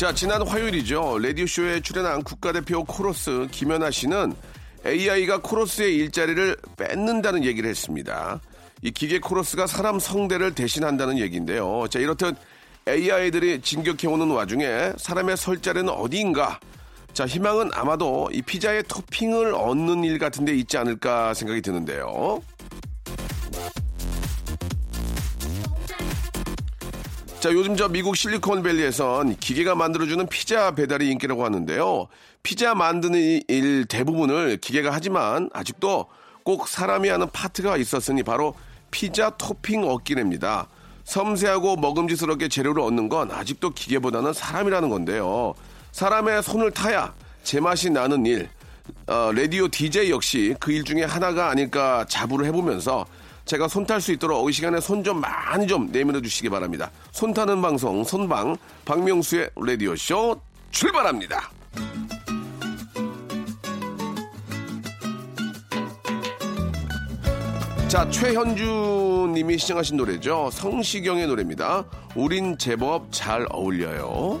자 지난 화요일이죠 라디오쇼에 출연한 국가대표 코러스 김연아 씨는 AI가 코러스의 일자리를 뺏는다는 얘기를 했습니다 이 기계 코러스가 사람 성대를 대신한다는 얘기인데요 자 이렇듯 AI들이 진격해오는 와중에 사람의 설 자리는 어디인가? 자, 희망은 아마도 이 피자의 토핑을 얻는 일 같은 데 있지 않을까 생각이 드는데요. 자, 요즘 저 미국 실리콘밸리에선 기계가 만들어주는 피자 배달이 인기라고 하는데요. 피자 만드는 일 대부분을 기계가 하지만 아직도 꼭 사람이 하는 파트가 있었으니 바로 피자 토핑 얻기랍니다. 섬세하고 먹음직스럽게 재료를 얻는 건 아직도 기계보다는 사람이라는 건데요. 사람의 손을 타야 제맛이 나는 일. 어, 라디오 DJ 역시 그 일 중에 하나가 아닐까 자부를 해보면서 제가 손탈 수 있도록 이 시간에 손 좀 많이 좀 내밀어 주시기 바랍니다. 손 타는 방송 손방 박명수의 라디오 쇼 출발합니다. 자, 최현주 님이 시청하신 노래죠. 성시경의 노래입니다. 우린 제법 잘 어울려요.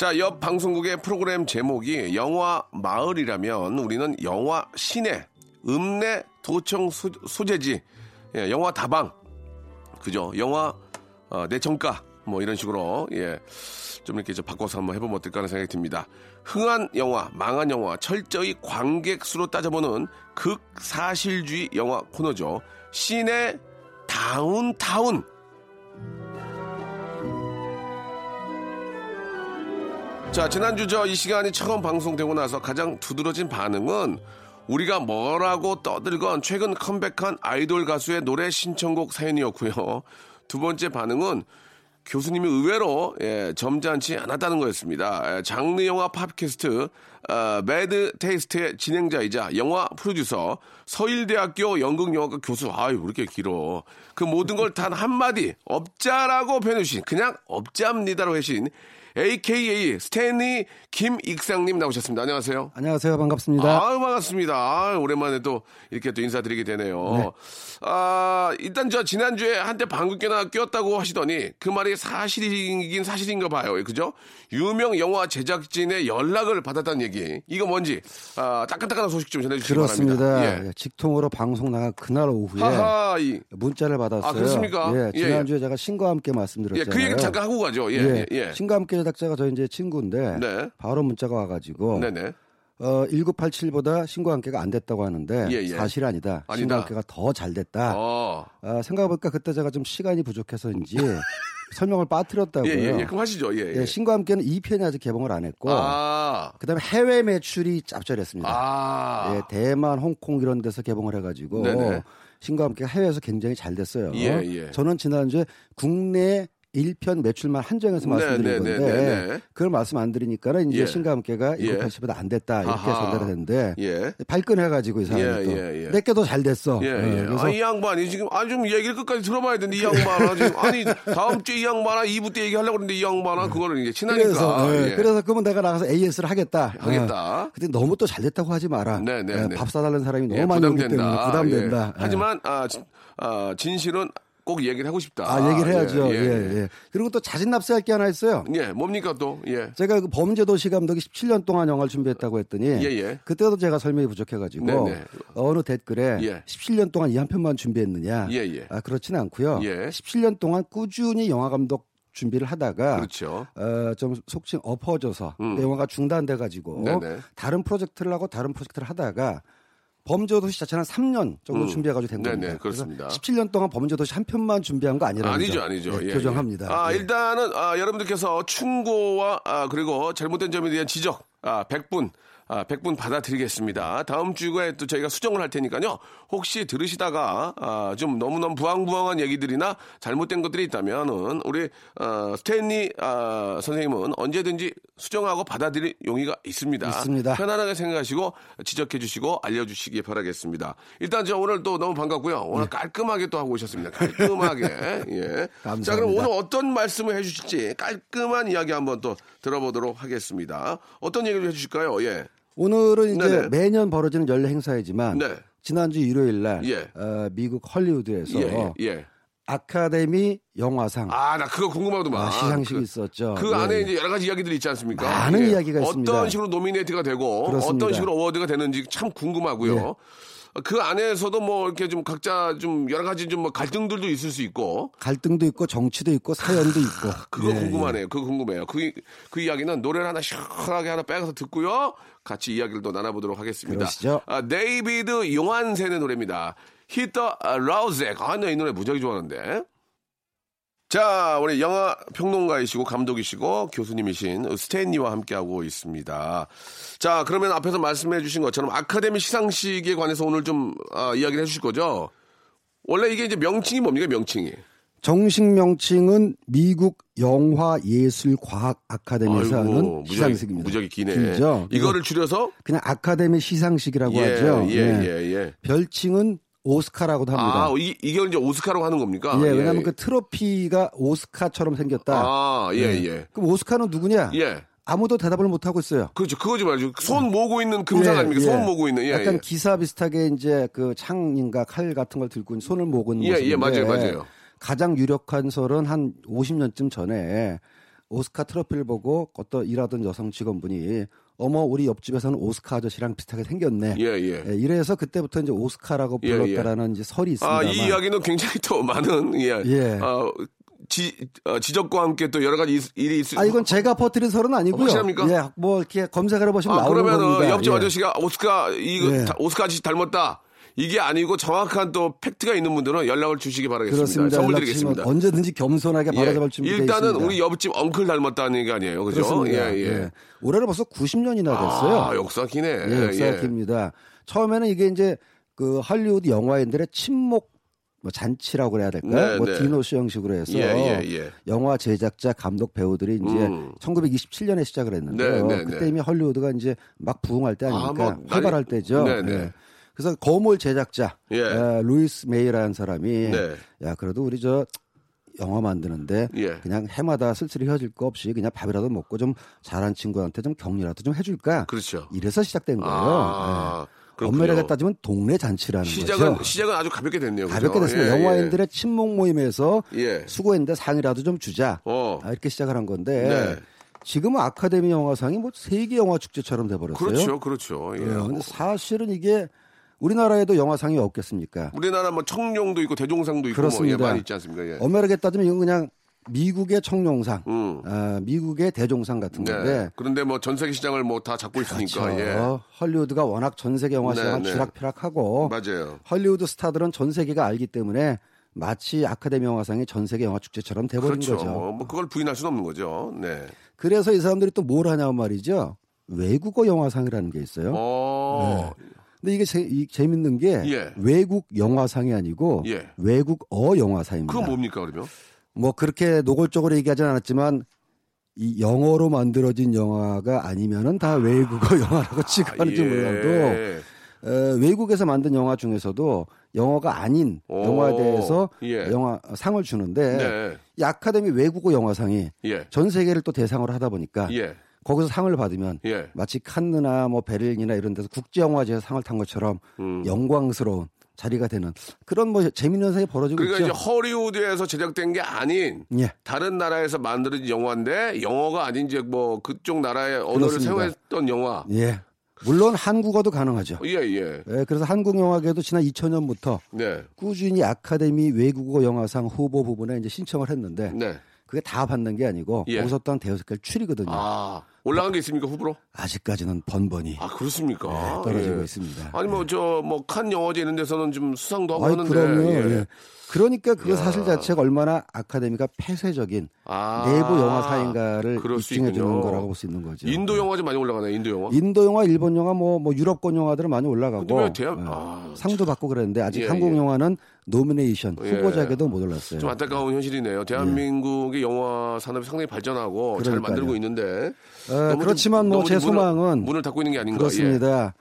자, 옆 방송국의 프로그램 제목이 영화 마을이라면 우리는 영화 시내, 읍내 도청 소, 소재지, 예, 영화 다방, 그죠? 영화 어, 내정가, 뭐 이런 식으로, 예, 좀 이렇게 좀 바꿔서 한번 해보면 어떨까 하는 생각이 듭니다. 흥한 영화, 망한 영화, 철저히 관객 수로 따져보는 극사실주의 영화 코너죠. 시내 다운타운. 자, 지난주 저 이 시간이 처음 방송되고 나서 가장 두드러진 반응은 우리가 뭐라고 떠들건 최근 컴백한 아이돌 가수의 노래 신청곡 사연이었고요. 두 번째 반응은 교수님이 의외로 예, 점잖지 않았다는 거였습니다. 예, 장르 영화 팟캐스트 어, 매드 테이스트의 진행자이자 영화 프로듀서 서일대학교 연극영화과 교수 아유 왜 이렇게 길어 그 모든 걸 단 한마디 업자라고 표현해 주신 그냥 업자입니다로 하신 AKA 스탠리 김익상님 나오셨습니다. 안녕하세요. 안녕하세요. 반갑습니다. 아유, 반갑습니다. 아유, 오랜만에 또 이렇게 또 인사드리게 되네요. 아, 일단 저 지난주에 한때 방귀깨나 꼈다고 하시더니 그 말이 사실이긴 사실인가 봐요. 그죠? 유명 영화 제작진의 연락을 받았다는 얘기. 이거 뭔지, 아, 따끈따끈한 소식 좀 전해주시기 그렇습니다. 바랍니다. 예. 직통으로 방송 나간 그날 오후에 하하, 이, 문자를 받았어요. 아, 그렇습니까? 예, 예, 지난주에 제가 신과 함께 예, 말씀드렸잖아요. 그 얘기 잠깐 하고 가죠. 예, 예, 예. 신과 함께 제작자가 저희 이제 친구인데 네. 바로 문자가 와가지고 네네. 어, 1987보다 신과 함께가 안 됐다고 하는데 예, 예. 사실 아니다. 아니다. 신과 함께가 더 잘 됐다. 어. 아, 생각해보니까 그때 제가 좀 시간이 부족해서인지 설명을 빠뜨렸다고요. 예, 예, 예. 그럼 하시죠. 예, 예. 예, 신과 함께는 2편이 아직 개봉을 안 했고 아. 그다음에 해외 매출이 짭짤했습니다. 아. 예, 대만, 홍콩 이런 데서 개봉을 해가지고 네네. 신과 함께 해외에서 굉장히 잘 됐어요. 예, 예. 저는 지난주에 국내 1편 매출만 한정해서 네, 말씀드린 네, 건데 네, 네. 그걸 말씀 안 드리니까는 이제 예. 신과 함께가 예. 780보다 안 됐다 이렇게 됐는데 예. 발끈해가지고 이 사람이 예, 또 예, 예. 내게 더잘 됐어. 예, 어, 예. 그래서 아, 이 양반이 지금, 아, 좀 얘기를 끝까지 들어봐야 되는데, 이 양반아. 지금, 아니, 다음 주에 이 양반아, 2부 때 얘기하려고 그러는데, 이 양반아, 그거를 이제 친하니까. 그래서 예, 예. 그래서 그러면 내가 나가서 AS를 하겠다. 하겠다. 어. 근데 너무 또 잘 됐다고 하지 마라. 네, 네, 예, 네. 밥 사달라는 사람이 너무 예, 많이 오기 때문에 부담된다. 예. 예. 하지만, 아, 진, 아, 진실은 꼭 얘기를 하고 싶다. 아, 얘기를 해야죠. 예, 예, 예. 예. 그리고 또 자진 납세할 게 하나 있어요. 예, 뭡니까 또? 예. 제가 그 범죄도시 감독이 17년 동안 영화를 준비했다고 했더니 예, 예. 그때도 제가 설명이 부족해가지고 네, 네. 어느 댓글에 예. 17년 동안 이 한 편만 준비했느냐? 예, 예. 아 그렇지는 않고요. 예. 17년 동안 꾸준히 영화 감독 준비를 하다가 그렇죠. 어, 좀 속칭 엎어져서 음. 영화가 중단돼 가지고 네네. 다른 프로젝트를 하고 다른 프로젝트를 하다가 범죄 도시 자체는 3년 정도 음. 준비해가지고 된 네네, 겁니다. 그래서 그렇습니다. 17년 동안 범죄 도시 한 편만 준비한 거 아니라는 아니죠, 점, 아니죠. 예, 예, 교정합니다. 예. 아, 예. 일단은 아, 여러분들께서 충고와 아, 그리고 잘못된 점에 대한 지적 아, 100분 아, 100분 받아드리겠습니다. 다음 주에 또 저희가 수정을 할 테니까요. 혹시 들으시다가 아, 좀 너무너무 부황부황한 얘기들이나 잘못된 것들이 있다면은 우리 어, 스탠리 아, 선생님은 언제든지 수정하고 받아들일 용의가 있습니다. 있습니다. 편안하게 생각하시고 지적해 주시고 알려주시기 바라겠습니다. 일단 저 오늘 또 너무 반갑고요. 오늘 깔끔하게 또 하고 오셨습니다. 깔끔하게. 예. 감사합니다. 자, 그럼 오늘 어떤 말씀을 해주실지 깔끔한 이야기 한번 또 들어보도록 하겠습니다. 어떤 얘기를 해주실까요? 예. 오늘은 이제 네네. 매년 벌어지는 연례 행사이지만 네. 지난주 일요일 날 예. 어, 미국 헐리우드에서 예, 예, 예. 아카데미 영화상 아, 나 그거 궁금하더만. 아, 시상식이 그, 있었죠. 그 예, 안에 예. 이제 여러 가지 이야기들이 있지 않습니까? 예. 많은 이야기가 있습니다. 어떤 식으로 노미네이트가 되고 그렇습니다. 어떤 식으로 어워드가 되는지 참 궁금하고요. 예. 그 안에서도 뭐 이렇게 좀 각자 좀 여러 가지 좀 뭐 갈등들도 있을 수 있고 갈등도 있고 정치도 있고 사연도 있고 그거 예, 궁금하네요. 그거 궁금해요. 그, 이- 그 이야기는 노래를 하나 시원하게 하나 빼서 듣고요. 같이 이야기를 또 나눠보도록 하겠습니다. 그러시죠. 아, 데이비드 요한센의 노래입니다. Hit the Road Jack. 아, 나 이 노래 무지하게 좋아하는데. 자, 우리 영화 평론가이시고 감독이시고 교수님이신 스탠리와 함께하고 있습니다. 자, 그러면 앞에서 말씀해 주신 것처럼 아카데미 시상식에 관해서 오늘 좀 아, 이야기를 해 주실 거죠? 원래 이게 이제 명칭이 뭡니까, 명칭이? 정식 명칭은 미국 영화예술과학 아카데미에서 아이고, 하는 무지하게- 시상식입니다. 무지하게 기네. 길죠? 이거를 줄여서 그냥 아카데미 시상식이라고 예, 하죠. 예, 예. 예, 예. 별칭은 오스카라고도 합니다. 아, 이, 이게 이제 오스카라고 하는 겁니까? 예, 왜냐하면 그 트로피가 오스카처럼 생겼다. 아, 예, 예. 그럼 오스카는 누구냐? 예. 아무도 대답을 못 하고 있어요. 그렇죠. 그거지 말이죠. 손 모으고 있는 금상 예, 아닙니까? 예. 손 모으고 있는. 예, 약간 예. 기사 비슷하게 이제 그 창인가 칼 같은 걸 들고 있는 손을 모으고 있는 예, 모습인데 예, 맞아요, 맞아요. 가장 유력한 설은 한 50년쯤 전에 오스카 트로피를 보고 어떤 일하던 여성 직원분이 어머 우리 옆집에서는 오스카 아저씨랑 비슷하게 생겼네. 예, 예. 예, 이래서 그때부터 이제 오스카라고 예, 예. 불렀다라는 이제 설이 있습니다. 아, 이 이야기는 굉장히 또 많은, 예. 예. 어, 지, 어, 지적과 함께 또 여러 가지 일- 일이 있을 아 이건 제가 퍼뜨린 설은 아니고요. 확실합니까? 예, 뭐 이렇게 검색을 해보시면 아, 나오는 그러면은 겁니다. 옆집 예. 아저씨가 오스카, 이거, 예. 다- 오스카 아저씨 닮았다. 이게 아니고 정확한 또 팩트가 있는 분들은 연락을 주시기 바라겠습니다. 그렇습니다. 선물 드리겠습니다. 언제든지 겸손하게 바라잡을 예. 준비되어 일단은 있습니다. 우리 옆집 엉클 닮았다는 얘기 아니에요. 그죠? 그렇습니다. 예, 예. 예. 올해는 벌써 90년이나 됐어요. 아, 역사 기네. 예, 역사가 깁니다. 처음에는 이게 이제 그 할리우드 영화인들의 친목 뭐 잔치라고 그래야 될까요? 네, 뭐 네. 디너쇼 형식으로 해서 예, 예, 예. 영화 제작자, 감독, 배우들이 이제 음. 1927년에 시작을 했는데요. 네, 네, 그때 네. 이미 헐리우드가 이제 막 부흥할 때 아닙니까? 아, 뭐 활발할 때죠. 네, 네. 예. 그래서 거물 제작자 예. 어, 루이스 메이어라는 사람이 네. 야 그래도 우리 저 영화 만드는데 예. 그냥 해마다 쓸쓸히 헤어질 거 없이 그냥 밥이라도 먹고 좀 잘한 친구한테 좀 격려라도 좀 해줄까? 그렇죠. 이래서 시작된 거예요. 아, 예. 그렇군요. 엄밀하게 따지면 동네 잔치로 시작한 거죠. 시작은 아주 가볍게 됐네요. 가볍게 됐습니다. 예, 영화인들의 친목 모임에서 예. 예. 수고했는데 상이라도 좀 주자. 어. 아, 이렇게 시작을 한 건데 네. 지금은 아카데미 영화상이 뭐 세계 영화 축제처럼 돼버렸어요. 그렇죠, 그렇죠. 예. 예, 근데 사실은 이게 우리나라에도 영화상이 없겠습니까? 우리나라 뭐 청룡도 있고 대종상도 있고 뭐 그렇습니다. 예, 많이 있지 않습니까? 예. 엄밀하게 따지면 이건 그냥 미국의 청룡상, 음. 아, 미국의 대종상 같은 네. 건데 그런데 뭐 전 세계 시장을 뭐 다 잡고 있으니까 예. 헐리우드가 워낙 전 세계 영화 네, 시장을 네. 쥐락펴락하고 맞아요. 헐리우드 스타들은 전 세계가 알기 때문에 마치 아카데미 영화상이 전 세계 영화 축제처럼 돼버린 그렇죠. 거죠. 뭐, 뭐 그걸 부인할 수는 없는 거죠. 네. 그래서 이 사람들이 또 뭘 하냐면 말이죠. 외국어 영화상이라는 게 있어요. 어. 근데 이게 재, 이, 재밌는 게 예. 외국 영화상이 아니고 예. 외국 어 영화상입니다. 그건 뭡니까 그러면? 뭐 그렇게 노골적으로 얘기하진 않았지만 이 영어로 만들어진 영화가 아니면은 다 외국어 영화라고 취급하는지 예. 몰라도 어, 외국에서 만든 영화 중에서도 영어가 아닌 오. 영화에 대해서 예. 영화 상을 주는데 네. 이 아카데미 외국어 영화상이 예. 전 세계를 또 대상으로 하다 보니까 예. 거기서 상을 받으면 예. 마치 칸느나 뭐 베를린이나 이런 데서 국제 영화제에서 상을 탄 것처럼 음. 영광스러운 자리가 되는 그런 뭐 재밌는 현상이 벌어지고 그러니까 있죠. 이제 허리우드에서 제작된 게 아닌 예. 다른 나라에서 만들어진 영화인데 영어가 아닌 이제 뭐 그쪽 나라의 언어를. 사용했던 영화. 예. 물론 한국어도 가능하죠. 예, 예. 예, 그래서 한국 영화계도 지난 2000년부터 네. 꾸준히 아카데미 외국어 영화상 후보 부분에 이제 신청을 했는데 네. 그게 다 받는 게 아니고 예. 거기서 또한 대여섯 개를 추리거든요. 아, 올라간 게 있습니까, 후보로? 아직까지는 번번이 아, 그렇습니까? 예, 떨어지고 예. 있습니다. 아니 뭐 저 뭐 칸 영화제 이런 데서는 좀 수상도 하고 아이, 하는데. 그럼요. 예. 예. 그러니까 그 야. 사실 자체가 얼마나 아카데미가 폐쇄적인 아, 내부 영화사인가를 입증해 주는. 거라고 볼 수 있는 거죠. 인도 영화제 많이 올라가네, 인도 영화. 인도 영화, 일본 영화, 뭐, 뭐 유럽권 영화들은 많이 올라가고 대한- 예. 아, 상도 받고 그랬는데 아직 예, 한국 예. 영화는 nomination 예. 후보작에도 못 올랐어요. 좀 안타까운 현실이네요. 대한민국의 영화 산업이 상당히 발전하고 잘 그러니까요. 만들고 있는데. 어, 너무 좀- 그렇지만 뭐제좀 소망은 문을 닫고 있는 게 아닌가. 그렇습니다.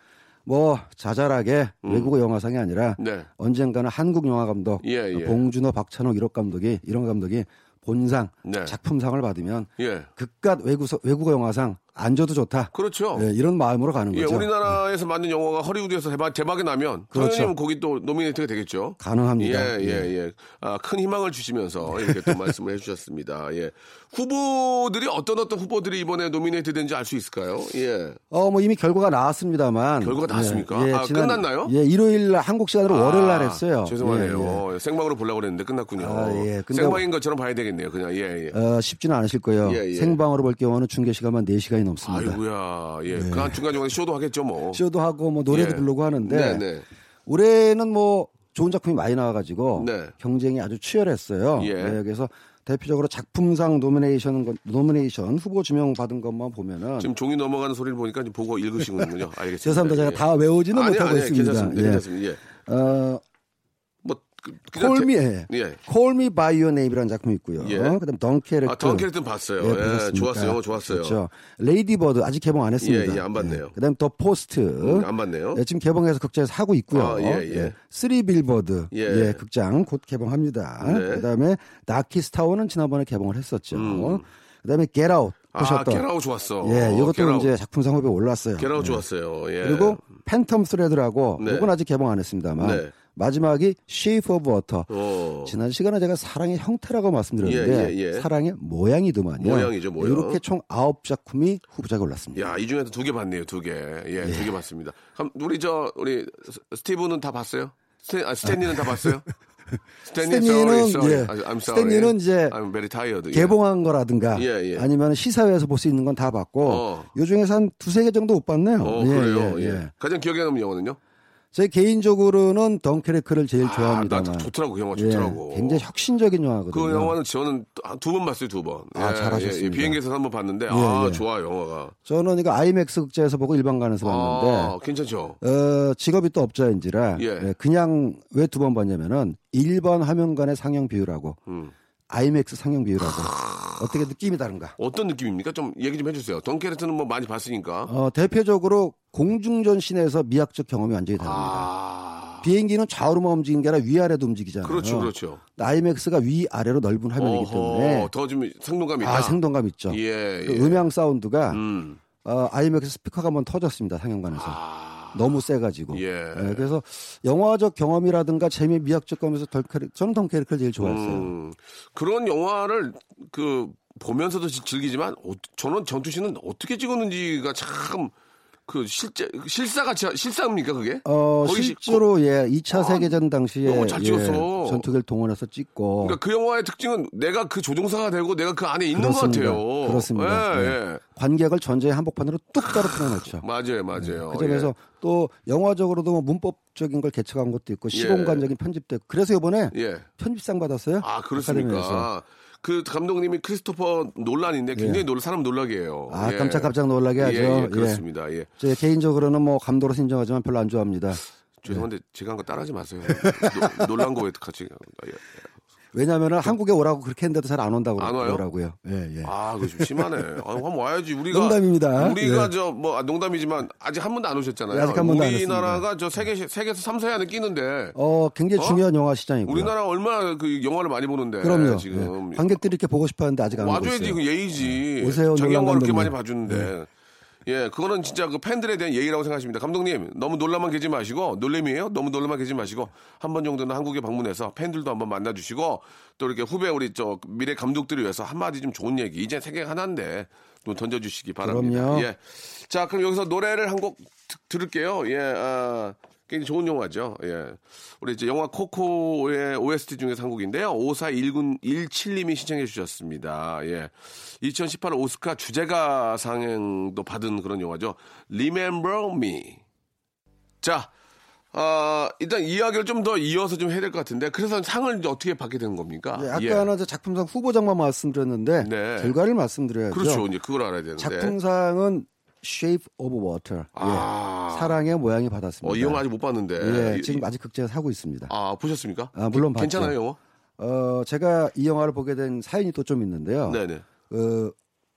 뭐 자잘하게 외국어 영화상이 아니라 예. 네. 언젠가는 한국 영화 감독 예, 예. 봉준호, 박찬욱 이런 감독이 이런 감독이 본상, 네. 작품상을 받으면 예. 그깟 외국어, 외국어 영화상 안 줘도 좋다. 그렇죠. 예, 이런 마음으로 가는 예, 거죠. 우리나라에서 만든 영화가 허리우드에서 대박, 대박 이 나면 그렇죠. 당연히 거기 또 노미네이트가 되겠죠. 가능합니다. 예, 예, 예. 아, 큰 희망을 주시면서 이렇게 또 말씀을 해주셨습니다. 예. 후보들이 어떤 어떤 후보들이 이번에 노미네이트 된지 알 수 있을까요? 예. 어, 뭐 이미 결과가 나왔습니다만. 결과가 나왔습니까? 아, 끝났나요? 예, 일요일 날 한국 시간으로 월요일 날 아, 했어요. 죄송하네요. 예, 예. 생방으로 보려고 그랬는데 끝났군요. 아, 예. 생방인 것처럼 봐야 되겠네요. 그냥 예, 예. 어, 쉽지는 않으실 거예요. 예, 예. 생방으로 볼 경우는 중계 시간만 4시간이 넘습니다. 아이고야. 예. 그 중간중간에 쇼도 하겠죠, 뭐. 쇼도 하고 뭐 노래도 예. 부르고 하는데 네, 네. 올해는 뭐 좋은 작품이 많이 나와가지고 네. 경쟁이 아주 치열했어요. 예. 네, 그래서 대표적으로 작품상 nomination nomination 후보 지명 받은 것만 보면은 지금 종이 넘어가는 소리를 보니까 보고 읽으시는군요. 알겠습니다. 죄송합니다. 제가 예. 다 외우지는 아니, 못하고 아니, 있습니다. 괜찮습니다. 예. 괜찮습니다. 예. 어, 콜미 대- 예. 콜 미 바이 유어 네임이라는 작품이 있고요. 예. 그다음 덩케르크. 아, 덩케르크는 봤어요. 예, 보셨습니까? 좋았어요. 좋았어요. 그렇죠. 레이디 버드 아직 개봉 안 했습니다. 예, 예, 안 봤네요. 그다음 더 포스트. 음, 안 봤네요. 예, 지금 개봉해서 극장에서 하고 있고요. 아, 예, 예. 쓰리 빌보드 예. 예. 극장 곧 개봉합니다. 네. 그다음에 다키스트 아워는 지난번에 개봉을 했었죠. 음. 그다음에 겟아웃 아, 보셨던 겟아웃 좋았어. 예, 이것도 겟아웃. 이제 작품상 후보에 올랐어요. 겟아웃 예. 좋았어요. 예. 그리고 팬텀 스레드라고 네. 이건 아직 개봉 안 했습니다만 네. 마지막이 쉐이프 오브 워터. 어. 지난 시간에 제가 사랑의 형태라고 말씀드렸는데 예, 예, 예. 사랑의 모양이더만요. 모양이죠, 모양. 이렇게 총 아홉 작품이 후보작에 올랐습니다. 야, 이 중에서 두 개 봤네요, 두 개. 예, 두 개 봤습니다. 그럼 우리 저, 우리 스- 스티브는 다 봤어요? 스탠, 아, 스탠리는 다 봤어요? 스탠리, 스탠리는 sorry, sorry. 예, I'm sorry. 스탠리는 이제 I'm very tired. 예. 개봉한 거라든가 예, 예. 아니면 시사회에서 볼 수 있는 건 다 봤고 어. 요 중에서 한 두세 개 정도 못 봤네요. 어, 예, 그래요. 예, 예. 예. 가장 기억에 남는 영화는요? 제 개인적으로는 덩케르크를 제일 아, 좋아합니다만 나 좋더라고, 그 영화 예, 좋더라고. 굉장히 혁신적인 영화거든요. 그 영화는 저는 두 번 봤어요, 두 번. 아, 잘하셨습니다. 예, 비행기에서 한 번 봤는데, 아, 예. 좋아, 영화가. 저는 이거 아이맥스 극장에서 보고 일반관에서 봤는데 아, 괜찮죠? 어, 직업이 또 업자인지라 예. 예, 그냥 왜 두 번 봤냐면은 일반 화면관의 상영 비율하고 음. 아이맥스 상영 비율하고 어떻게 느낌이 다른가? 어떤 느낌입니까? 좀 얘기 좀 해주세요. 덩케르크는 뭐 많이 봤으니까. 어, 대표적으로 공중전 씬에서 미학적 경험이 완전히 다릅니다. 아. 비행기는 좌우로만 움직이는 게 아니라 위아래도 움직이잖아요. 그렇죠, 그렇죠. 아이맥스가 위아래로 넓은 화면이기 때문에 더 좀 생동감이 있다. 아 생동감 있죠. 예, 그 예. 음향 사운드가 음. 어, 아이맥스 스피커가 한번 터졌습니다 상영관에서 아. 너무 세가지고. 예. 예, 그래서 영화적 경험이라든가 재미 미학적 경험에서 덜케르 저는 덩케르크를 제일 좋아했어요. 음, 그런 영화를 그 보면서도 지- 즐기지만 어, 저는 전투신은 어떻게 찍었는지가 참 그 실제 실사 같이 실사입니까 그게? 어, 거의 시- 실제로 예, 2차 아, 세계전 당시에. 예, 전투기를 동원해서 찍고 그러니까 그 영화의 특징은 내가 그 조종사가 되고 내가 그 안에 있는 그렇습니다. 것 같아요. 그렇습니다. 예, 네. 예. 관객을 전제의 한복판으로 뚝 떨어뜨려 놓죠. 맞아요, 맞아요. 그 점에서 예. 또 영화적으로도 뭐 문법적인 걸 개척한 것도 있고 시공간적인 편집도 있고 그래서 이번에 예. 편집상 받았어요. 아 아카데미에서. 그 감독님이 크리스토퍼 놀란인데 굉장히 놀 사람 놀라게 해요. 예. 아 예. 깜짝깜짝 놀라게 하죠. 예, 예, 예. 그렇습니다. 예. 제 개인적으로는 뭐 감도로 인정하지만 별로 안 좋아합니다. 죄송한데 제가 한 거 따라하지 마세요. 노, 놀란 거왜 같이? 예. 왜냐하면 한국에 오라고 그렇게 했는데도 잘 안 온다고 안? 그러더라고요. 예, 예. 아, 그거 좀 심하네. 아, 한번 와야지. 우리가 농담입니다. 우리가 예. 저뭐 농담이지만 아직 한 번도 안 오셨잖아요. 네, 아직 한 번도 안 우리나라가 저 세계 세계에서 3, 4위 안에 끼는데 어, 굉장히 어? 중요한 영화 시장이고요. 우리나라 얼마나 그 영화를 많이 보는데 그럼요. 지금 예. 관객들이 이렇게 보고 싶어하는데 아직 안 와줘야지. 그 예의지. 오세요, 자기 영화 감독님. 많이 봐주는데 예, 그거는 진짜 그 팬들에 대한 예의라고 생각하십니다. 감독님, 너무 놀라만 계지 마시고, 놀래미에요? 너무 놀라만 계지 마시고, 한 번 정도는 한국에 방문해서 팬들도 한번 만나주시고, 또 이렇게 후배 우리 저 미래 감독들을 위해서 한마디 좀 좋은 얘기, 이제 세계 하나인데, 좀 던져주시기 바랍니다. 그럼요. 예. 자, 그럼 여기서 노래를 한 곡 들을게요. 예, 아, 굉장히 좋은 영화죠. 예. 우리 이제 영화 코코의 OST 중에서 한 곡인데요. 541917님이 신청해 주셨습니다. 예. 2018 오스카 주제가 상도 받은 그런 영화죠. Remember Me. 자, 아, 일단 이야기를 좀 더 이어서 좀 해야 될 것 같은데, 그래서 상을 이제 어떻게 받게 된 겁니까? 예, 아까는 이제 작품상 후보작만 말씀드렸는데 네. 결과를 말씀드려야죠. 그렇죠. 이제 그걸 알아야 되는데. 작품상은 Shape of Water. 아. 예, 사랑의 모양이 받았습니다. 어, 이 영화 아직 못 봤는데. 예, 이- 지금 아직 극장에서 하고 있습니다. 아, 보셨습니까? 아, 물론 봤죠. 괜찮아요, 영화? 어, 제가 이 영화를 보게 된 사연이 또 좀 있는데요. 네네. 어,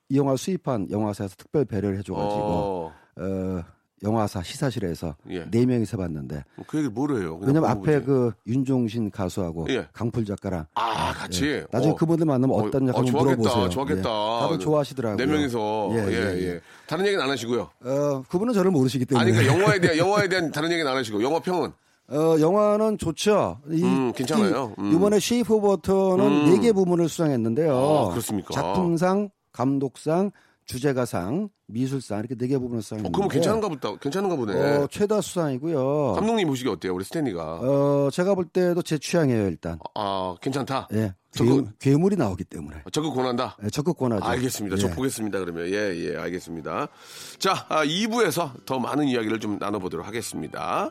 이 영화를 수입한 영화사에서 특별 배려를 해줘가지고 어, 어, 영화사 시사실에서 예. 네 명이서 봤는데 그 얘기를 뭐로 해요? 그냥 왜냐면 앞에. 그 윤종신 가수하고 예. 강풀 작가랑 아, 같이. 예. 나중에 어. 그분들 만나면 어떤 어, 약 어, 한번 좋아하겠다, 물어보세요. 좋아하겠다. 예. 다들 좋아하시더라고요. 네 명이서. 예, 예, 예, 예. 다른 얘기는 안 하시고요. 어, 그분은 저를 모르시기 때문에. 아니, 그러니까 영화에 대한, 영화에 대한 다른 얘기는 안 하시고, 영화 평은? 어, 영화는 좋죠. 이, 음, 괜찮아요. 음. 이번에 쉐이프 오브 워터는 네개 부문을 수상했는데요. 아, 그렇습니까? 작품상, 감독상, 주제가상, 미술상 이렇게 네 개 부문을 어, 수상했는데. 그러면 괜찮은가 보다. 괜찮은가 보네. 어, 최다 수상이고요. 감독님 보시기 어때요, 우리 스탠리가? 어, 제가 볼 때도 제 취향이에요, 일단. 아, 괜찮다. 예. 괴, 괴물이 나오기 때문에. 적극 권한다. 예, 적극 권하죠. 알겠습니다. 저 예. 보겠습니다. 그러면 예, 예, 알겠습니다. 자, 아, 2부에서 더 많은 이야기를 좀 나눠보도록 하겠습니다.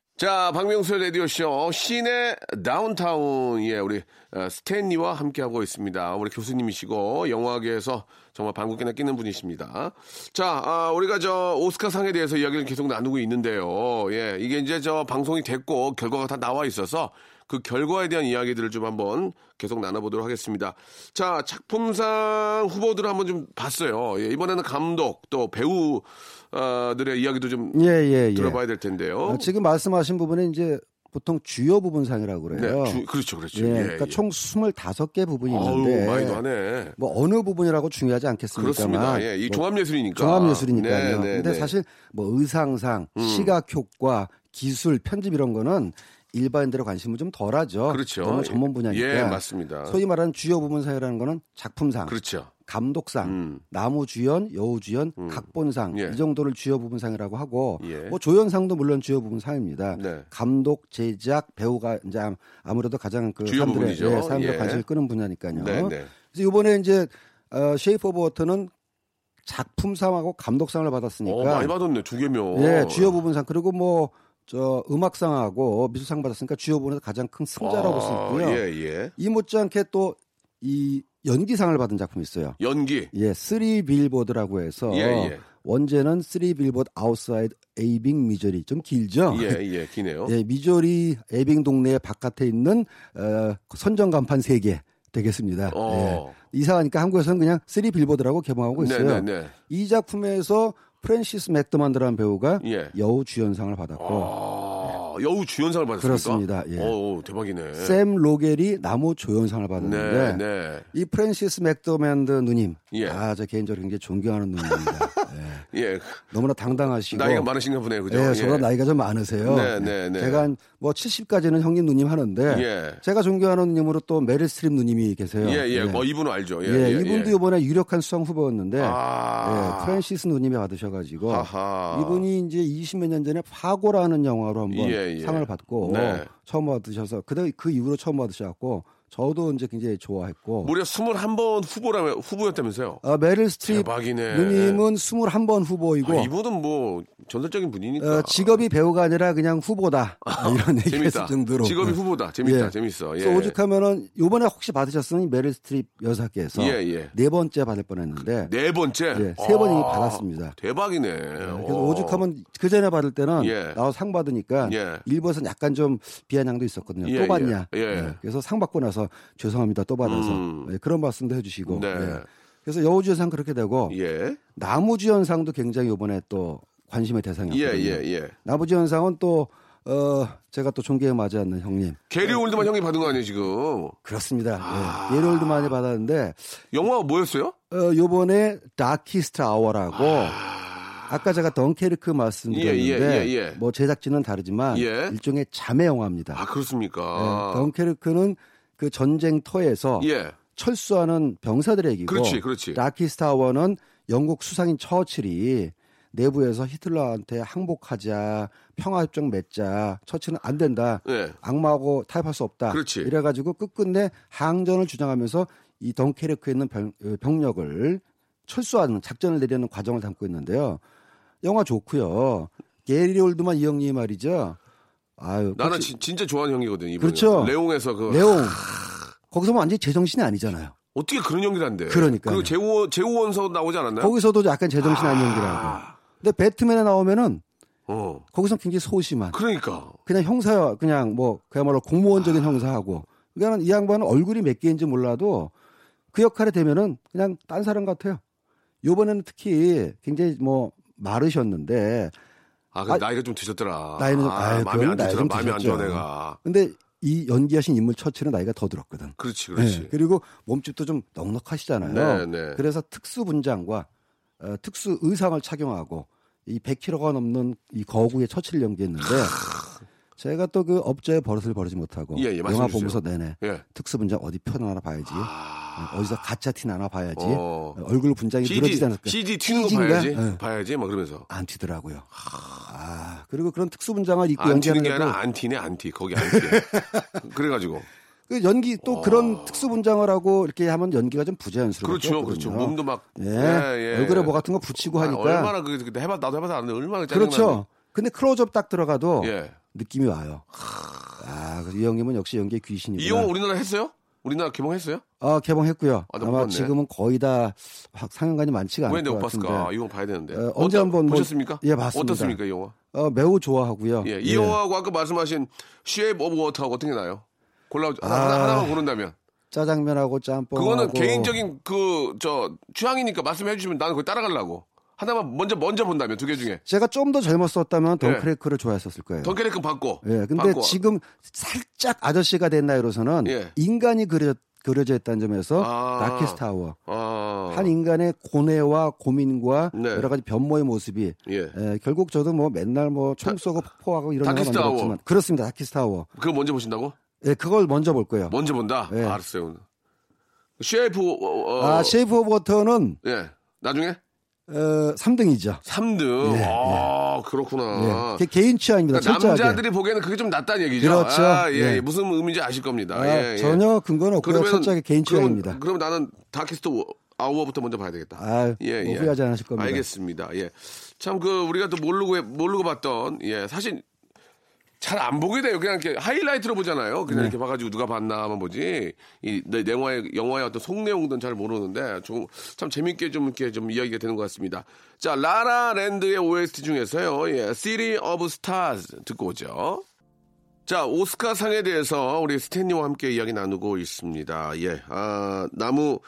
자, 박명수의 라디오쇼, 시내 다운타운, 예, 우리, 어, 스탠리와 함께하고 있습니다. 우리 교수님이시고, 영화계에서 정말 방귀깨나 끼는 분이십니다. 자, 아, 우리가 저, 오스카 상에 대해서 이야기를 계속 나누고 있는데요. 예, 이게 이제 저, 방송이 됐고, 결과가 다 나와 있어서, 그 결과에 대한 이야기들을 좀 한번 계속 나눠보도록 하겠습니다. 자, 작품상 후보들을 한번 좀 봤어요. 예, 이번에는 감독, 또 배우, 어, 들의 이야기도 좀 예, 예, 예. 들어봐야 될 텐데요. 어, 지금 말씀하신 부분은 이제 보통 주요 부분상이라고 그래요. 네, 주- 그렇죠, 그렇죠. 예, 예, 그러니까 예. 총 25개 부분이 있는데 하네. 뭐 어느 부분이라고 중요하지 않겠습니까만 그렇습니다. 예, 이뭐 종합예술이니까. 종합예술이니까요. 네, 네, 근데 네. 음. 사실 뭐 의상상, 시각 효과, 기술, 편집 이런 거는 일반인들의 관심은 좀 덜하죠. 그렇죠. 너무 전문 분야니까. 예, 맞습니다. 소위 말하는 주요 부분상이라는 거는 작품상, 그렇죠. 감독상, 음. 나무 주연, 여우 주연, 각본상 예. 이 정도를 주요 부분상이라고 하고 예. 뭐 조연상도 물론 주요 부분상입니다. 네. 감독, 제작, 배우가 이제 암- 아무래도 가장 그 주요 사람들의 부분이죠. 예, 사람들의 예. 관심을 끄는 분야니까요. 네, 네. 그래서 이번에 이제 어, 쉐이프 오브 워터는 작품상하고 감독상을 받았으니까 어, 많이 받았네. 두 개면. 예, 주요 부분상 그리고 뭐 저 음악상하고 미술상 받았으니까 주요 부분에서 가장 큰 승자라고 아, 있고요. 예, 예. 이 못지않게 또 이 연기상을 받은 작품이 있어요. 연기. 예, 쓰리 빌보드라고 해서 예, 예. 원제는 쓰리 빌보드 아웃사이드 에빙 미주리 좀 길죠. 예, 예, 기네요. 예, 미주리 에빙 동네 바깥에 있는 어, 선전 간판 세 개 되겠습니다. 어. 예. 이상하니까 한국에서는 그냥 쓰리 빌보드라고 개봉하고 네, 있어요. 네, 네. 이 작품에서 프랜시스 맥도만드라는 배우가 예. 여우 주연상을 받았고 아, 여우 주연상을 받았습니까? 그렇습니다. 예. 어, 대박이네. 샘 록웰이 남우 조연상을 네, 받았는데 네. 이 프랜시스 맥도만드 누님, 예. 아, 저 개인적으로 굉장히 존경하는 누님입니다. 예. 예. 너무나 당당하시고 나이가 많으신가 보네요. 그죠? 예, 저보다 나이가 좀 많으세요. 네, 네, 네. 제가 한 뭐 70까지는 형님 누님 하는데 예. 제가 존경하는 누님으로 또 메릴 스트립 누님이 계세요. 예, 예. 어, 이분은 알죠. 예, 예, 예, 이분도 예. 이번에 유력한 수상 후보였는데 아. 예, 프랜시스 누님이 받으셔가지고 아하. 이분이 이제 20몇 년 전에 파고라는 영화로 한번 예, 예. 상을 받고 네. 처음 받으셔서 그다 그 이후로 처음 받으셔갖고 저도 이제 굉장히 좋아했고. 무려 21번 후보라며 후보였다면서요? 어, 메릴 스트립 대박이네. 누님은 21번 후보이고 아, 이분은 뭐 전설적인 분이니까. 어, 직업이 배우가 아니라 그냥 후보다 이런 얘기가 재밌다. 있을 정도로 직업이 네. 후보다. 재밌다. 예. 재밌어. 예. 오죽하면은 요번에 혹시 받으셨으니 메릴 스트립 여사께서 예, 예. 네 번째 받을 뻔했는데 네 번째. 예, 세 번이 아, 받았습니다. 대박이네. 그래서 오죽하면 그 전에 받을 때는 예. 나와 상 받으니까 예. 일부에서는 약간 좀 비아냥도 있었거든요. 예, 또 받냐? 예. 예. 그래서 상 받고 나서 죄송합니다. 또 받아서 음. 예, 그런 말씀도 해주시고. 네. 예. 그래서 여우주연상 그렇게 되고 예. 나무주연상도 굉장히 이번에 또 관심의 예, 대상이었거든요. 예, 예. 나무주연상은 또 어, 제가 또 존경에 맞지 않는 형님. 게리 올드만 형이 받은 거 아니에요, 지금? 그렇습니다. 아. 예. 예롤드 많이 받았는데 영화가 뭐였어요? 어, 요번에 다키스트 아워라고 아 까 제가 덩케르크 말씀드렸는데 예, 예, 예, 예. 뭐 제작진은 다르지만 예. 일종의 자매 영화입니다. 아, 그렇습니까? 예, 덩케르크는 그 전쟁터에서 예. 철수하는 병사들의 얘기고 그렇지, 그렇지. 다키스트 아워는 영국 수상인 처칠이 내부에서 히틀러한테 항복하자 평화협정 맺자 처치는 안 된다 예. 악마하고 타협할 수 없다 그렇지. 이래가지고 끝끝내 항전을 주장하면서 이 덩케르크에 있는 병, 어, 병력을 철수하는 작전을 내려는 과정을 담고 있는데요 영화 좋고요 게리 올드만 이 형님 말이죠 아유 나는 진, 진짜 좋아하는 형이거든, 이분. 그렇죠. 레옹에서 그. 내용 거기서 완전히 제정신이 아니잖아요 어떻게 그런 연기를 한대? 그러니까요. 그리고 제우, 제우원서 나오지 않았나요? 거기서도 약간 제정신 아닌 연기라고 근데 배트맨에 나오면은 어. 거기서 굉장히 소심한 그러니까. 그냥 형사 그냥 뭐 그야말로 공무원적인 형사하고 그러니까 이 양반은 얼굴이 몇 개인지 몰라도 그 역할에 되면은 그냥 딴 사람 같아요. 요번에는 특히 굉장히 뭐 마르셨는데 아, 그 아, 나이가 좀 드셨더라. 나이는 좀- 아, 아유, 마음에 그건 안. 좀 마음에 안 좋아. 내가. 근데 이 연기하신 인물 처치는 나이가 더 들었거든. 그렇지, 그렇지. 네, 그리고 몸집도 좀 넉넉하시잖아요. 네, 네. 그래서 특수 분장과 어, 특수 의상을 착용하고 이 100kg가 넘는 이 거구의 처치를 연기했는데 제가 또 그 업자의 버릇을 버리지 못하고 예, 예, 영화 보면서. 내내 예. 특수 분장 어디 편 하나 봐야지 어디서 가짜 티 하나 봐야지 어. 얼굴 분장이 늘어지지 CG, 않을까 CG 튀는 거? 봐야지. 예. 봐야지, 막 그러면서. 안 튀더라고요. 아 그리고 그런 특수 분장을 입고 안 튀는 연기하는 게 아니라 안 튀네, 안 튀. 거기 안 튀. 그래가지고. 그 연기 또 어. 그런 특수 분장을 하고 이렇게 하면 연기가 좀 부자연스러워. 그렇죠, 그렇죠. 몸도 막. 예, 얼굴에 뭐 같은 거 붙이고 아, 하니까 얼마나 그, 그 해봐, 나도 해봐서 아는데 얼마나 짜증나는데. 그렇죠. 근데 클로즈업 딱 들어가도 예. 느낌이 와요. 아, 이 형님은 역시 연기의 귀신이구나. 이 영화 우리나라 했어요? 우리나라 개봉했어요? 아, 개봉했고요. 아, 봤네. 지금은 거의 다 확- 상영관이 많지가 왜 않을 내가 것 못. 봤을까? 이 영화 봐야 되는데. 어, 언제 한번 뭐- 보셨습니까? 예, 봤습니다. 어떻습니까, 이 영화? 어, 매우 좋아하고요. 예, 이 예. 영화하고 아까 말씀하신 쉐이프 오브 워터하고 어떻게 나요? 골라 하나, 아. 하나만 고른다면. 짜장면하고 짬뽕하고 그거는 개인적인 그 저 취향이니까 말씀해 주시면 나는 그거 따라가려고. 하나만 먼저 먼저 본다면 두 개 중에. 제가 좀 더 젊었었다면 예. 덩케르크를 좋아했었을 거예요. 덩케르크 받고. 예, 근데 받고. 지금 살짝 아저씨가 된 나이로서는 예. 인간이 그려, 그려져 있다는 점에서 아. 다키스타워. 아. 한 인간의 고뇌와 고민과 네. 여러 가지 변모의 모습이 예. 에, 결국 저도 뭐 맨날 뭐 총 쏘고 폭파하고 이런 다키스트 아워. 만들었지만 그렇습니다. 다키스트 아워. 그거 먼저 보신다고? 예, 그걸 먼저 볼 거예요. 먼저 본다. 예. 알았어요. 쉐이프 어, 어, 아, 쉐이프 오브 워터는 예. 나중에 어, 3등이죠. 3등. 예, 아, 그렇구나. 예. 그 개인 취향입니다. 그러니까. 남자들이 보기에는 그게 좀 낫다는 얘기죠. 그렇죠. 아, 예. 예. 무슨 의미인지 아실 겁니다. 아, 예, 예. 전혀 근거는 없고요. 철저하게 개인 그러면, 취향입니다. 그럼 나는 다키스트 아우어부터 먼저 봐야 되겠다. 아, 예, 뭐 예. 후회하지 않으실 겁니다. 알겠습니다. 예. 참 그 우리가 또 모르고 모르고 봤던 예 사실 잘 안 보게 돼요. 그냥 이렇게 하이라이트로 보잖아요. 그냥 네. 이렇게 봐가지고 누가 봤나 하면 보지. 이 내- 영화의 영화의 어떤 속내용들은 잘 모르는데 좀 참 재밌게 좀 이렇게 좀 이야기가 되는 것 같습니다. 자 라라랜드의 OST 중에서요. 예, City of Stars 듣고 오죠. 자, 오스카 상에 대해서 우리 스탠리와 함께 이야기 나누고 있습니다. 예, 아, 나무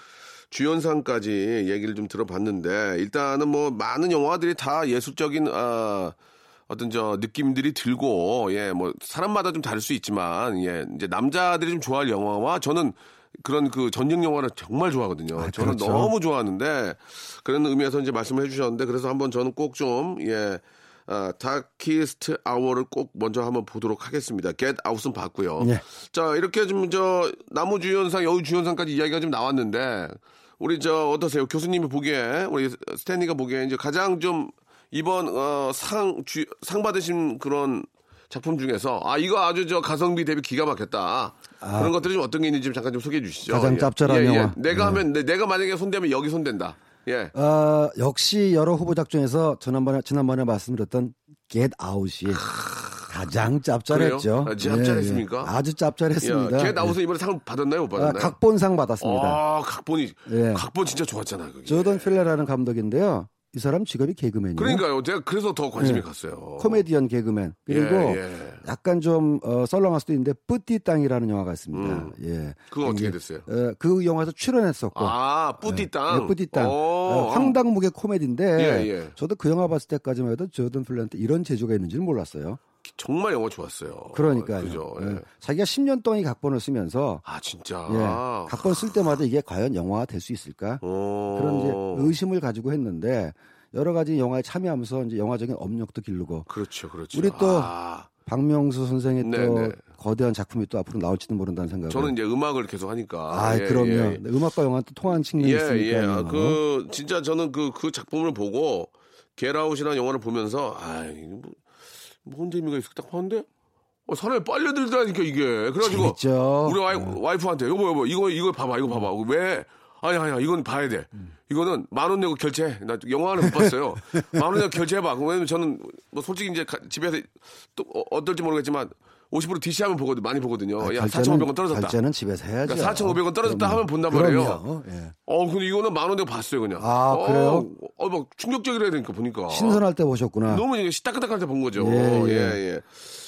주연상까지 얘기를 좀 들어봤는데, 일단은 뭐, 많은 영화들이 다 예술적인, 아, 어떤 저 느낌들이 들고, 예, 뭐, 사람마다 좀 다를 수 있지만, 예, 이제 남자들이 좀 좋아할 영화와 저는 그런 그 전쟁 영화를 정말 좋아하거든요. 아, 저는 그렇죠. 너무 좋아하는데, 그런 의미에서 이제 말씀을 해주셨는데, 그래서 한번 저는 꼭 좀, 예, 아, 다키스트 아워를 꼭 먼저 한번 보도록 하겠습니다. Get Out은 봤고요. 예. 자, 이렇게 좀 저 나무 주연상, 여우 주연상까지 이야기가 좀 나왔는데 우리 저 어떠세요? 교수님이 보기에 우리 스탠리가 보기에 이제 가장 좀 이번 어, 상, 주, 상 받으신 그런 작품 중에서 아 이거 아주 저 가성비 대비 기가 막혔다. 그런 것들이 좀 어떤 게 있는지 좀 잠깐 좀 소개해 주시죠. 가장 예. 짭짤한 예, 예. 영화. 내가 네. 하면 내- 내가 만약에 손대면 여기 손댄다. 예. 어, 역시 여러 후보작 중에서 지난번에 지난번에 말씀드렸던 Get Out이 가장 짭짤했죠. 아, 짭짤했습니까? 예, 예. 아주 짭짤했습니다. 걔 나와서 이번에 상을 받았나요? 못 아, 받았나요? 각본상 받았습니다. 아, 각본이 예. 각본 진짜 좋았잖아요. 조던 필레라는 감독인데요. 이 사람 직업이 개그맨이에요. 그러니까요. 제가 그래서 더 관심이 예. 갔어요. 코미디언 개그맨. 그리고 예, 예. 약간 좀 어, 썰렁할 수도 있는데 뿌띠 땅이라는 영화가 있습니다. 음. 예. 그거 어떻게 됐어요? 어, 그 영화에서 출연했었고. 아, 뿌띠 땅. 네, 뿌띠 땅. 오. 어, 황당무계 코미디인데 예, 예. 저도 그 영화 봤을 때까지만 해도 조던 필레한테 이런 재주가 있는지는 몰랐어요. 정말 영화 좋았어요. 그러니까요. 그죠. 예. 예. 자기가 10년 동안 이 각본을 쓰면서 아, 진짜. 예, 각본 쓸 때마다 이게 과연 영화가 될 수 있을까? 오. 그런 이제 의심을 가지고 했는데 여러 가지 영화에 참여하면서 이제 영화적인 업력도 기르고 그렇죠, 그렇죠. 우리 또 아, 박명수 선생의 네, 또 네. 거대한 작품이 또 앞으로 나올지도 모른다는 생각을. 저는 이제 음악을 계속 하니까. 아, 예, 그럼요. 예, 네, 음악과 영화 또 통한 측면이 예, 있으니까요. 예. 아, 그 진짜 저는 그그 작품을 보고 게라웃이라는 영화를 보면서 아, 뭐, 뭔 재미가 있을까 딱 봤는데? 어, 사람이 빨려들다니까 이게. 그래가지고 재밌죠. 우리 와이, 네. 와이프한테 여보 여보 이거 이거 봐봐 이거 봐봐. 왜? 아니 아니야 이건 봐야 돼. 이거는 만 원 내고 결제 나 영화는 못 봤어요. 만 원 내고 결제해봐. 왜냐면 저는 뭐 솔직히 이제 가- 집에서 또 어- 어떨지 모르겠지만 50% DC하면 보거든 많이 보거든요 아, 야 결제는- 4,500원 떨어졌다 결제는 집에서 해야죠. 그러니까 4,500원 떨어졌다 그럼요. 하면 본단 말이에요. 예. 어 근데 이거는 만원 내고 봤어요 그냥 아, 어, 그래요? 어 막 충격적이라 해야 되니까 보니까 신선할 때 보셨구나. 너무 이게 시딱시딱할 때 본 거죠. 예, 예, 예. 예.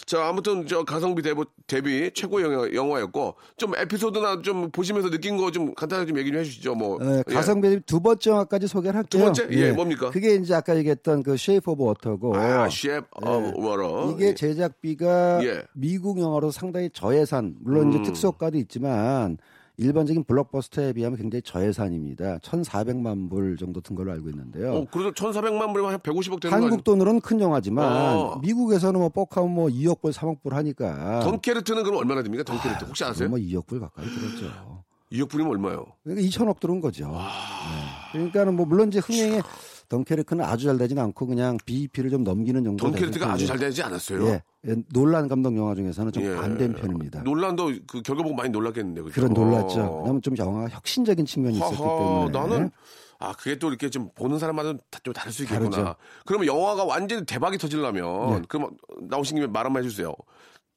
자, 아무튼 저 가성비 대비, 대비 최고 영화, 영화 였고 좀 에피소드나 좀 보시면서 느낀 거 좀 간단하게 좀 얘기 좀 해주시죠. 뭐 예, 예. 가성비 두 번째 영화까지 소개를 할게요. 번째? 예, 뭡니까? 그게 이제 아까 얘기했던 그 쉐이프 오브 워터고 아, 쉐이프 오브 워터. 이게 제작비가 예. 미국 영화로 상당히 저예산 물론 음. 이제 특수효과도 있지만 일반적인 블록버스터에 비하면 굉장히 저예산입니다. 1,400만 불 정도 든 걸로 알고 있는데요. 어, 그래도 1,400만 불이면 한 150억 되는 거 한국 돈으로는 큰 영화지만 어. 미국에서는 뭐 뻑하면 뭐 2억 불, 3억 불 하니까? 덩케르크는 그럼 얼마나 됩니까? 덩케르크 혹시 아세요? 뭐 2억 불 가까이 들었죠. 2억 불이면 얼마요? 그러니까 2천억 들은 거죠. 네. 그러니까는 뭐 물론 이제 흥행에 덩케르크는 아주 잘 되진 않고 그냥 BEP를 좀 넘기는 정도. 던케르트가 아주 잘 되지 않았어요. 예, 예, 놀란 감독 영화 중에서는 좀 예. 안된 편입니다. 논란도 그 결과 보고 많이 놀랐겠는데. 그죠? 그런 놀랐죠. 어. 왜냐하면 좀 영화가 혁신적인 측면이 있었기 때문에. 나는 아 그게 또 이렇게 좀 보는 사람마다 다- 좀 다를 수 있겠구나. 다르죠. 그러면 영화가 완전히 대박이 터지려면 네. 그럼 나오신 김에 말 한번 해주세요.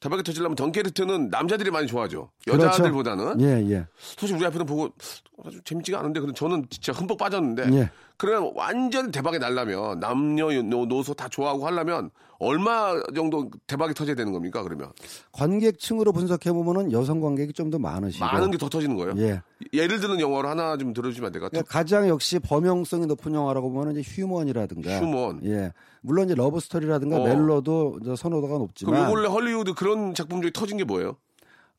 대박이 터지려면 덩케르트는 남자들이 많이 좋아하죠. 그렇죠. 여자들보다는 예, 예. 솔직히 우리 앞에는 보고 아주 재밌지가 않은데 근데 저는 진짜 흠뻑 빠졌는데 예. 그러면 완전 대박이 날려면 남녀 노- 노소 다 좋아하고 하려면 얼마 정도 대박이 터져야 되는 겁니까 그러면 관객층으로 분석해 보면은 여성 관객이 좀 더 많으시고. 많은 게 더 터지는 거예요. 예. 예를 드는 영화로 하나 좀 들어주시면 안 될까요? 그러니까 가장 역시 범용성이 높은 영화라고 보면 이제 human이라든가. human. 예. 물론 이제 love story라든가 어. 멜로도 선호도가 그럼 높지만. 요 원래 헐리우드 그런 작품 중에 터진 게 뭐예요?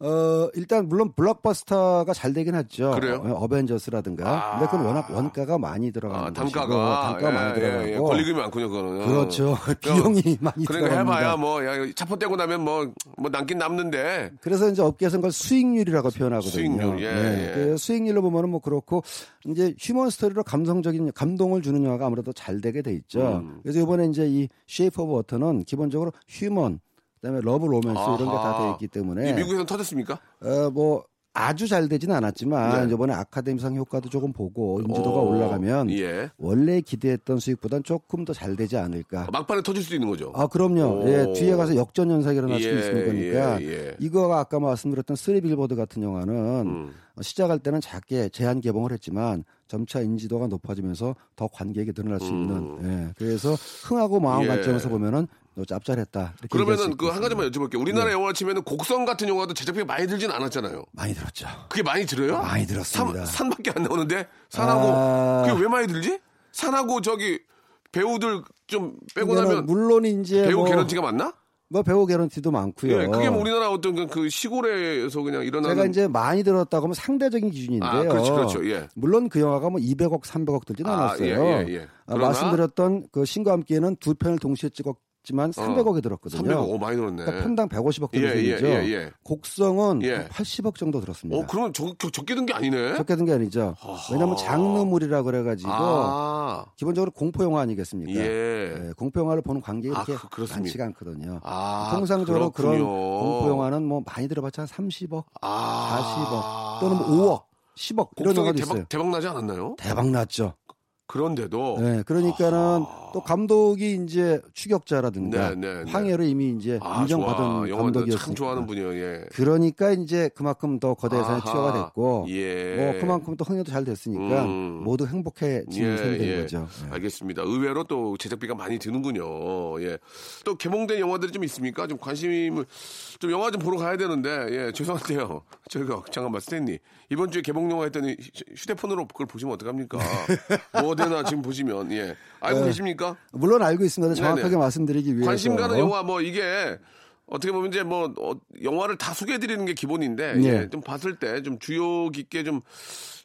어, 일단 물론 블록버스터가 잘 되긴 했죠. 그래요? 어, 어벤져스라든가. 아. 근데 그건 워낙 원가가 많이 들어가는 아, 단가가 단가가 예, 많이 예, 들어가고. 예. 권리금이 많군요, 그거는. 그렇죠. 비용이 많이 그러니까 들어갑니다. 해봐야 뭐 야, 차포 떼고 나면 뭐뭐 남긴 남는데 그래서 이제 업계에서는 그걸 수익률이라고 표현하거든요. 수익률, 예, 예. 그 수익률로 보면은 뭐 그렇고 이제 human story로 감성적인 감동을 주는 영화가 아무래도 잘 되게 돼 있죠. 음. 그래서 이번에 이제 이 쉐이프 오브 워터는 기본적으로 human 그다음에 love 로맨스 이런 게다 아하. 돼 있기 때문에 이 미국에서는 터졌습니까? 어, 뭐 아주 잘 되진 않았지만 네. 이번에 아카데미상 효과도 조금 보고 인지도가 어, 올라가면 예. 원래 기대했던 수익보단 조금 더 잘 되지 않을까. 막판에 터질 수도 있는 거죠. 아 그럼요. 오. 예, 뒤에 가서 역전 현상이 일어날 수도 예, 있는 거니까 예, 예. 이거가 아까 말씀드렸던 쓰리 빌보드 같은 영화는 음. 어, 시작할 때는 작게 제한 개봉을 했지만 점차 인지도가 높아지면서 더 관객이 늘어날 수 있는. 예, 그래서 흥하고 망한 음. 예. 관점에서 보면은 너 짭짤했다. 그러면은 그 한. 가지만 여쭤볼게요. 우리나라 영화 치면은 곡성 같은 영화도 제작비가 많이 들진 않았잖아요. 많이 들었죠. 그게 많이 들어요? 많이 들었습니다. 산, 산밖에 안 나오는데 산하고 아. 그게 왜 많이 들지? 산하고 저기 배우들 좀 빼고 그러니까는 나면 물론 이제 배우 뭐, 개런티가 많나? 뭐 배우 개런티도 많고요. 예, 그게 뭐 우리나라 어떤 그- 그 시골에서 그냥 일어나는 제가 이제 많이 들었다고 하면 상대적인 기준인데요. 아, 그렇죠, 그렇죠. 예. 물론 그 영화가 뭐 200억, 300억 들진 아, 않았어요. 예, 예, 예. 아, 말씀드렸던 그 신과 함께는 두 편을 동시에 찍었, 들었지만 300억이 들었거든요. 300억, 오, 많이 들었네. 그러니까 편당 150억 예, 정도 예, 죠 예, 예. 곡성은 예. 한 80억 정도 들었습니다. 어, 그러면 적, 적, 적게 든 게 아니네? 적게 든 게 아니죠. 왜냐하면 장르물이라 그래가지고 아, 기본적으로 공포 영화 아니겠습니까? 예. 예, 공포 영화를 보는 관객이 아, 그렇게 그-? 많지가 않거든요. 아, 통상적으로 그런 그렇군요. 공포 영화는 뭐 많이 들어봤자 한 30억, 아. 40억 또는 뭐 5억, 10억 이런 영화도 대박, 있어요. 대박 나지 않았나요? 대박 났죠. 그런데도. 네, 그러니까는 또 감독이 이제 추격자라든가 네, 네, 네. 황해로 이미 이제 아, 인정받은. 참 좋아하는 분이에요, 예. 그러니까 이제 그만큼 더 거대 예산이 아하. 투여가 됐고 예. 뭐 그만큼 또 흥행도 잘 됐으니까 음. 모두 행복해진 셈이 된 거죠. 예. 알겠습니다. 의외로 또 제작비가 많이 드는군요. 예. 또 개봉된 영화들이 좀 있습니까? 좀 관심을 좀 영화 좀 보러 가야 되는데 예 죄송한데요. 저희가 잠깐만 스탠리 이번 주에 개봉 영화 했더니 휴- 휴대폰으로 그걸 보시면 어떡합니까? 뭐 되나 지금 보시면 예 알고 계십니까? 물론 알고 있습니다. 정확하게 네네. 말씀드리기 위해서 관심 가는 영화 뭐 이게 어떻게 보면 이제 뭐 어, 영화를 다 소개해드리는 게 기본인데 네. 예, 좀 봤을 때 좀 주요 깊게 좀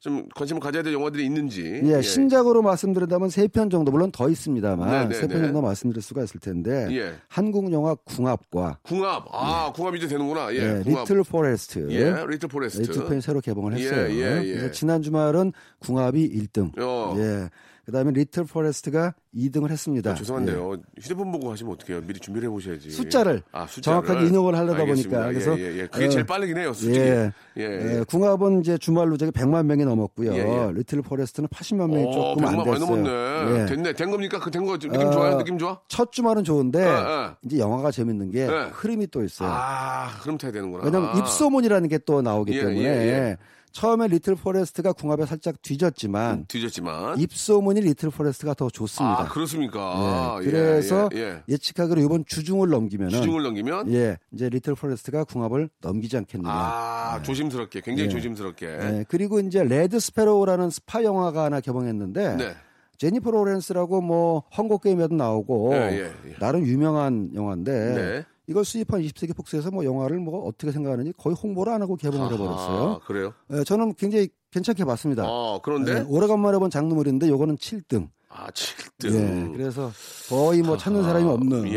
좀 관심을 가져야 될 영화들이 있는지 예, 신작으로 말씀드린다면 세 편 정도 물론 더 있습니다만 네네네. 세편 정도 말씀드릴 수가 있을 텐데 예. 한국 영화 궁합과 궁합 아 궁합 이제 되는구나 예, 예, 궁합. 리틀 포레스트 예, 리틀 포레스트. 리틀 편이 새로 개봉을 예, 했어요. 예, 예. 그래서 지난 주말은 궁합이 1등. 어. 예. 그다음에 리틀 포레스트가 2등을 했습니다. 아, 죄송한데요. 휴대폰 보고 하시면 어떡해요? 미리 준비를 해보셔야지. 예. 숫자를 아, 숫자를. 정확하게 인용을 하려다 알겠습니다. 보니까 그래서 예, 예, 예. 그게 어, 제일 빠르긴 해요, 솔직히. 예. 예, 예, 예. 궁합은 이제 주말로 저기 100만 명이 넘었고요. 예, 예. 리틀 포레스트는 80만 명이 어, 조금 100만 안 됐어요. 넘었네. 예. 됐네. 된 겁니까? 그 된거 느낌 어, 좋아요? 느낌 좋아? 첫 주말은 좋은데 예, 예. 이제 영화가 재밌는 게 예. 흐름이 또 있어요. 아, 그럼 타야 되는구나. 왜냐면 입소문이라는 게 또 나오기 예, 때문에 예, 예. 처음에 리틀 포레스트가 궁합에 살짝 뒤졌지만 뒤졌지만. 입소문이 리틀 포레스트가 더 좋습니다. 아, 그렇습니까? 예, 예, 그래서 예, 예측하기로 이번 주중을 넘기면은 주중을 넘기면. 예, 이제 리틀 포레스트가 궁합을 넘기지 않겠느냐. 아, 조심스럽게, 굉장히 예. 조심스럽게. 예, 그리고 이제 레드 스페로우라는 스파이 영화가 하나 개봉했는데 네. 제니퍼 로렌스라고 뭐 헝거 게임에도 나오고 예, 예, 예. 나름 유명한 영화인데 네. 이걸 수입한 20세기 폭스에서 뭐 영화를 뭐 어떻게 생각하는지 거의 홍보를 안 하고 개봉을 해버렸어요. 아, 그래요? 예, 저는 굉장히 괜찮게 봤습니다. 어, 그런데. 예, 오래간만에 본 장르물인데 요거는 7등. 아, 7등. 예, 그래서 거의 뭐 찾는 사람이 없는. 예,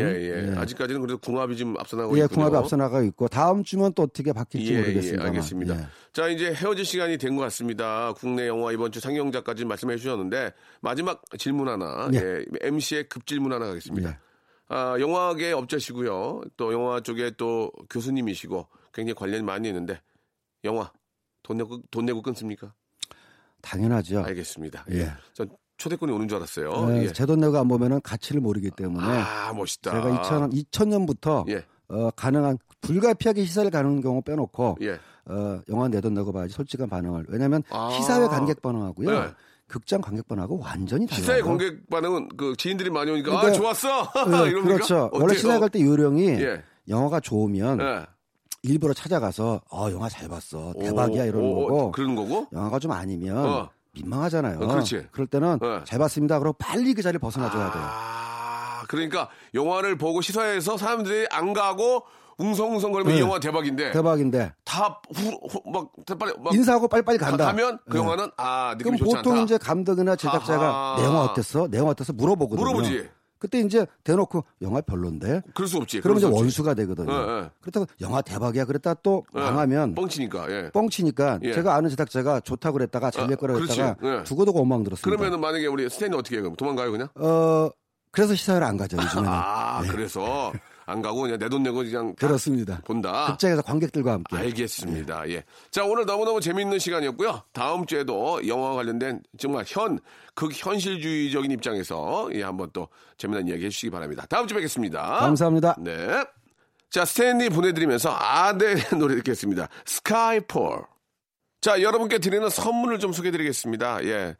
예. 아직까지는 그래도 궁합이 좀 앞서 나가고 예, 있군요. 궁합이 앞서 나가고 있고 다음 주면 또 어떻게 바뀔지 예, 예, 모르겠습니다. 알겠습니다. 자, 이제 헤어질 시간이 된 것 같습니다. 국내 영화 이번 주 상영작까지 말씀해 주셨는데 마지막 질문 하나, 예. 예, MC의 급 질문 하나 가겠습니다. 예. 아, 영화계 업자시고요. 또 영화 쪽에 또 교수님이시고 굉장히 관련이 많이 있는데 영화 돈 내고 돈 내고 끊습니까? 당연하죠. 알겠습니다. 예. 전 초대권이 오는 줄 알았어요. 예, 예. 제돈 내고 안 보면은 가치를 모르기 때문에 아, 멋있다. 제가 2000, 2000년부터 예. 어, 가능한 불가피하게 시사를 가는 경우 빼놓고 예. 어, 영화 내 돈 내고 봐야지 솔직한 반응을 왜냐하면 아. 시사회 관객 반응하고요 네. 극장 관객 반응하고 완전히 달라요. 시사의 관객 반응은 그 지인들이 많이 오니까 아, 그러니까- 좋았어. 예, 이럽니까? 그렇죠. 원래 어때요? 시사회 갈때 요령이 예. 영화가 좋으면 예. 일부러 찾아가서 어 영화 잘 봤어 대박이야 오, 이러는 오, 거고 그런 거고? 영화가 좀 아니면 어. 민망하잖아요. 어, 그렇지. 럴 때는 네. 잘 봤습니다. 그러고 빨리 그 자리를 벗어나줘야 돼요. 아, 그러니까 영화를 보고 시사회에서 사람들이 안 가고 웅성웅성거리면 네. 이 영화 대박인데 대박인데 다 후, 막 빨리 막 인사하고 빨리빨리 간다. 가, 면 그 네. 영화는 아 그럼 느낌이 좋지 보통 않다. 이제 감독이나 제작자가 아하. 내용 어땠어? 내용 어땠어? 물어보거든요. 물어보지. 그때 이제 대놓고 영화 별론데. 그럴 수 없지. 그러면 이제 없지. 원수가 되거든요. 예, 예. 그렇다고 영화 대박이야. 그랬다 또 예. 망하면 뻥치니까. 예. 뻥치니까 예. 제가 아는 제작자가 좋다고 그랬다가 잘될 아, 거라고. 했다가 예. 두고두고 원망 들었습니다. 그러면은 만약에 우리 스탠이 어떻게 해요? 그럼 도망가요 그냥? 어 그래서 시사회를 안 가죠 요즘에는. 아 그래서 안 가고 그냥 내 돈 내고 그냥 다 네. 그렇습니다. 본다. 극장에서 관객들과 함께. 알겠습니다. 예. 자, 오늘 너무너무 재밌는 시간이었고요. 다음 주에도 영화와 관련된 정말 현, 극현실주의적인 입장에서 예, 한번 또 재미난 이야기 해주시기 바랍니다. 다음 주에 뵙겠습니다. 감사합니다. 네. 자, 스탠리 보내드리면서 아델의 노래 듣겠습니다. 스카이폴. 자, 여러분께 드리는 선물을 좀 소개해드리겠습니다. 예.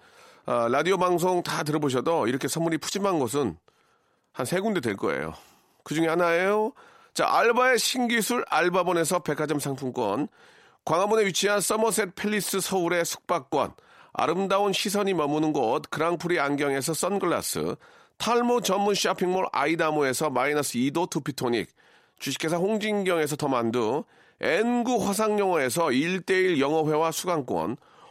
아, 라디오 방송 다 들어보셔도 이렇게 선물이 푸짐한 곳은 한 세 군데 될 거예요. 그 중에 하나예요. 자, 알바의 신기술 알바본에서 백화점 상품권, 광화문에 위치한 서머셋 팰리스 서울의 숙박권, 아름다운 시선이 머무는 곳 그랑프리 안경에서 선글라스, 탈모 전문 쇼핑몰 아이다모에서 마이너스 2도 투피토닉, 주식회사 홍진경에서 더만두, N구 화상영어에서 1대1 영어회화 수강권,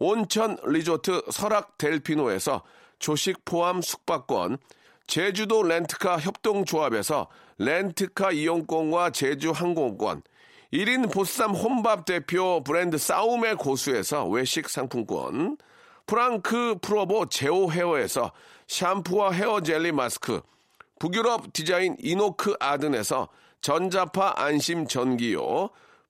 온천 리조트 설악 델피노에서 조식 포함 숙박권, 제주도 렌트카 협동조합에서 렌트카 이용권과 제주 항공권, 1인 보쌈 혼밥 대표 브랜드 싸움의 고수에서 외식 상품권, 프랑크 프로보 제오 헤어에서 샴푸와 헤어 젤리 마스크, 북유럽 디자인 이노크 아든에서 전자파 안심 전기요,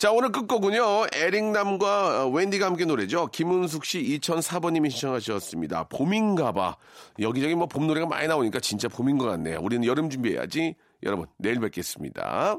자, 오늘 끝곡은요, 에릭남과 어, 웬디가 함께 노래죠. 김은숙 씨 2004번님이 신청하셨습니다. 봄인가 봐. 여기저기 뭐 봄 노래가 많이 나오니까 진짜 봄인 것 같네요. 우리는 여름 준비해야지. 여러분, 내일 뵙겠습니다.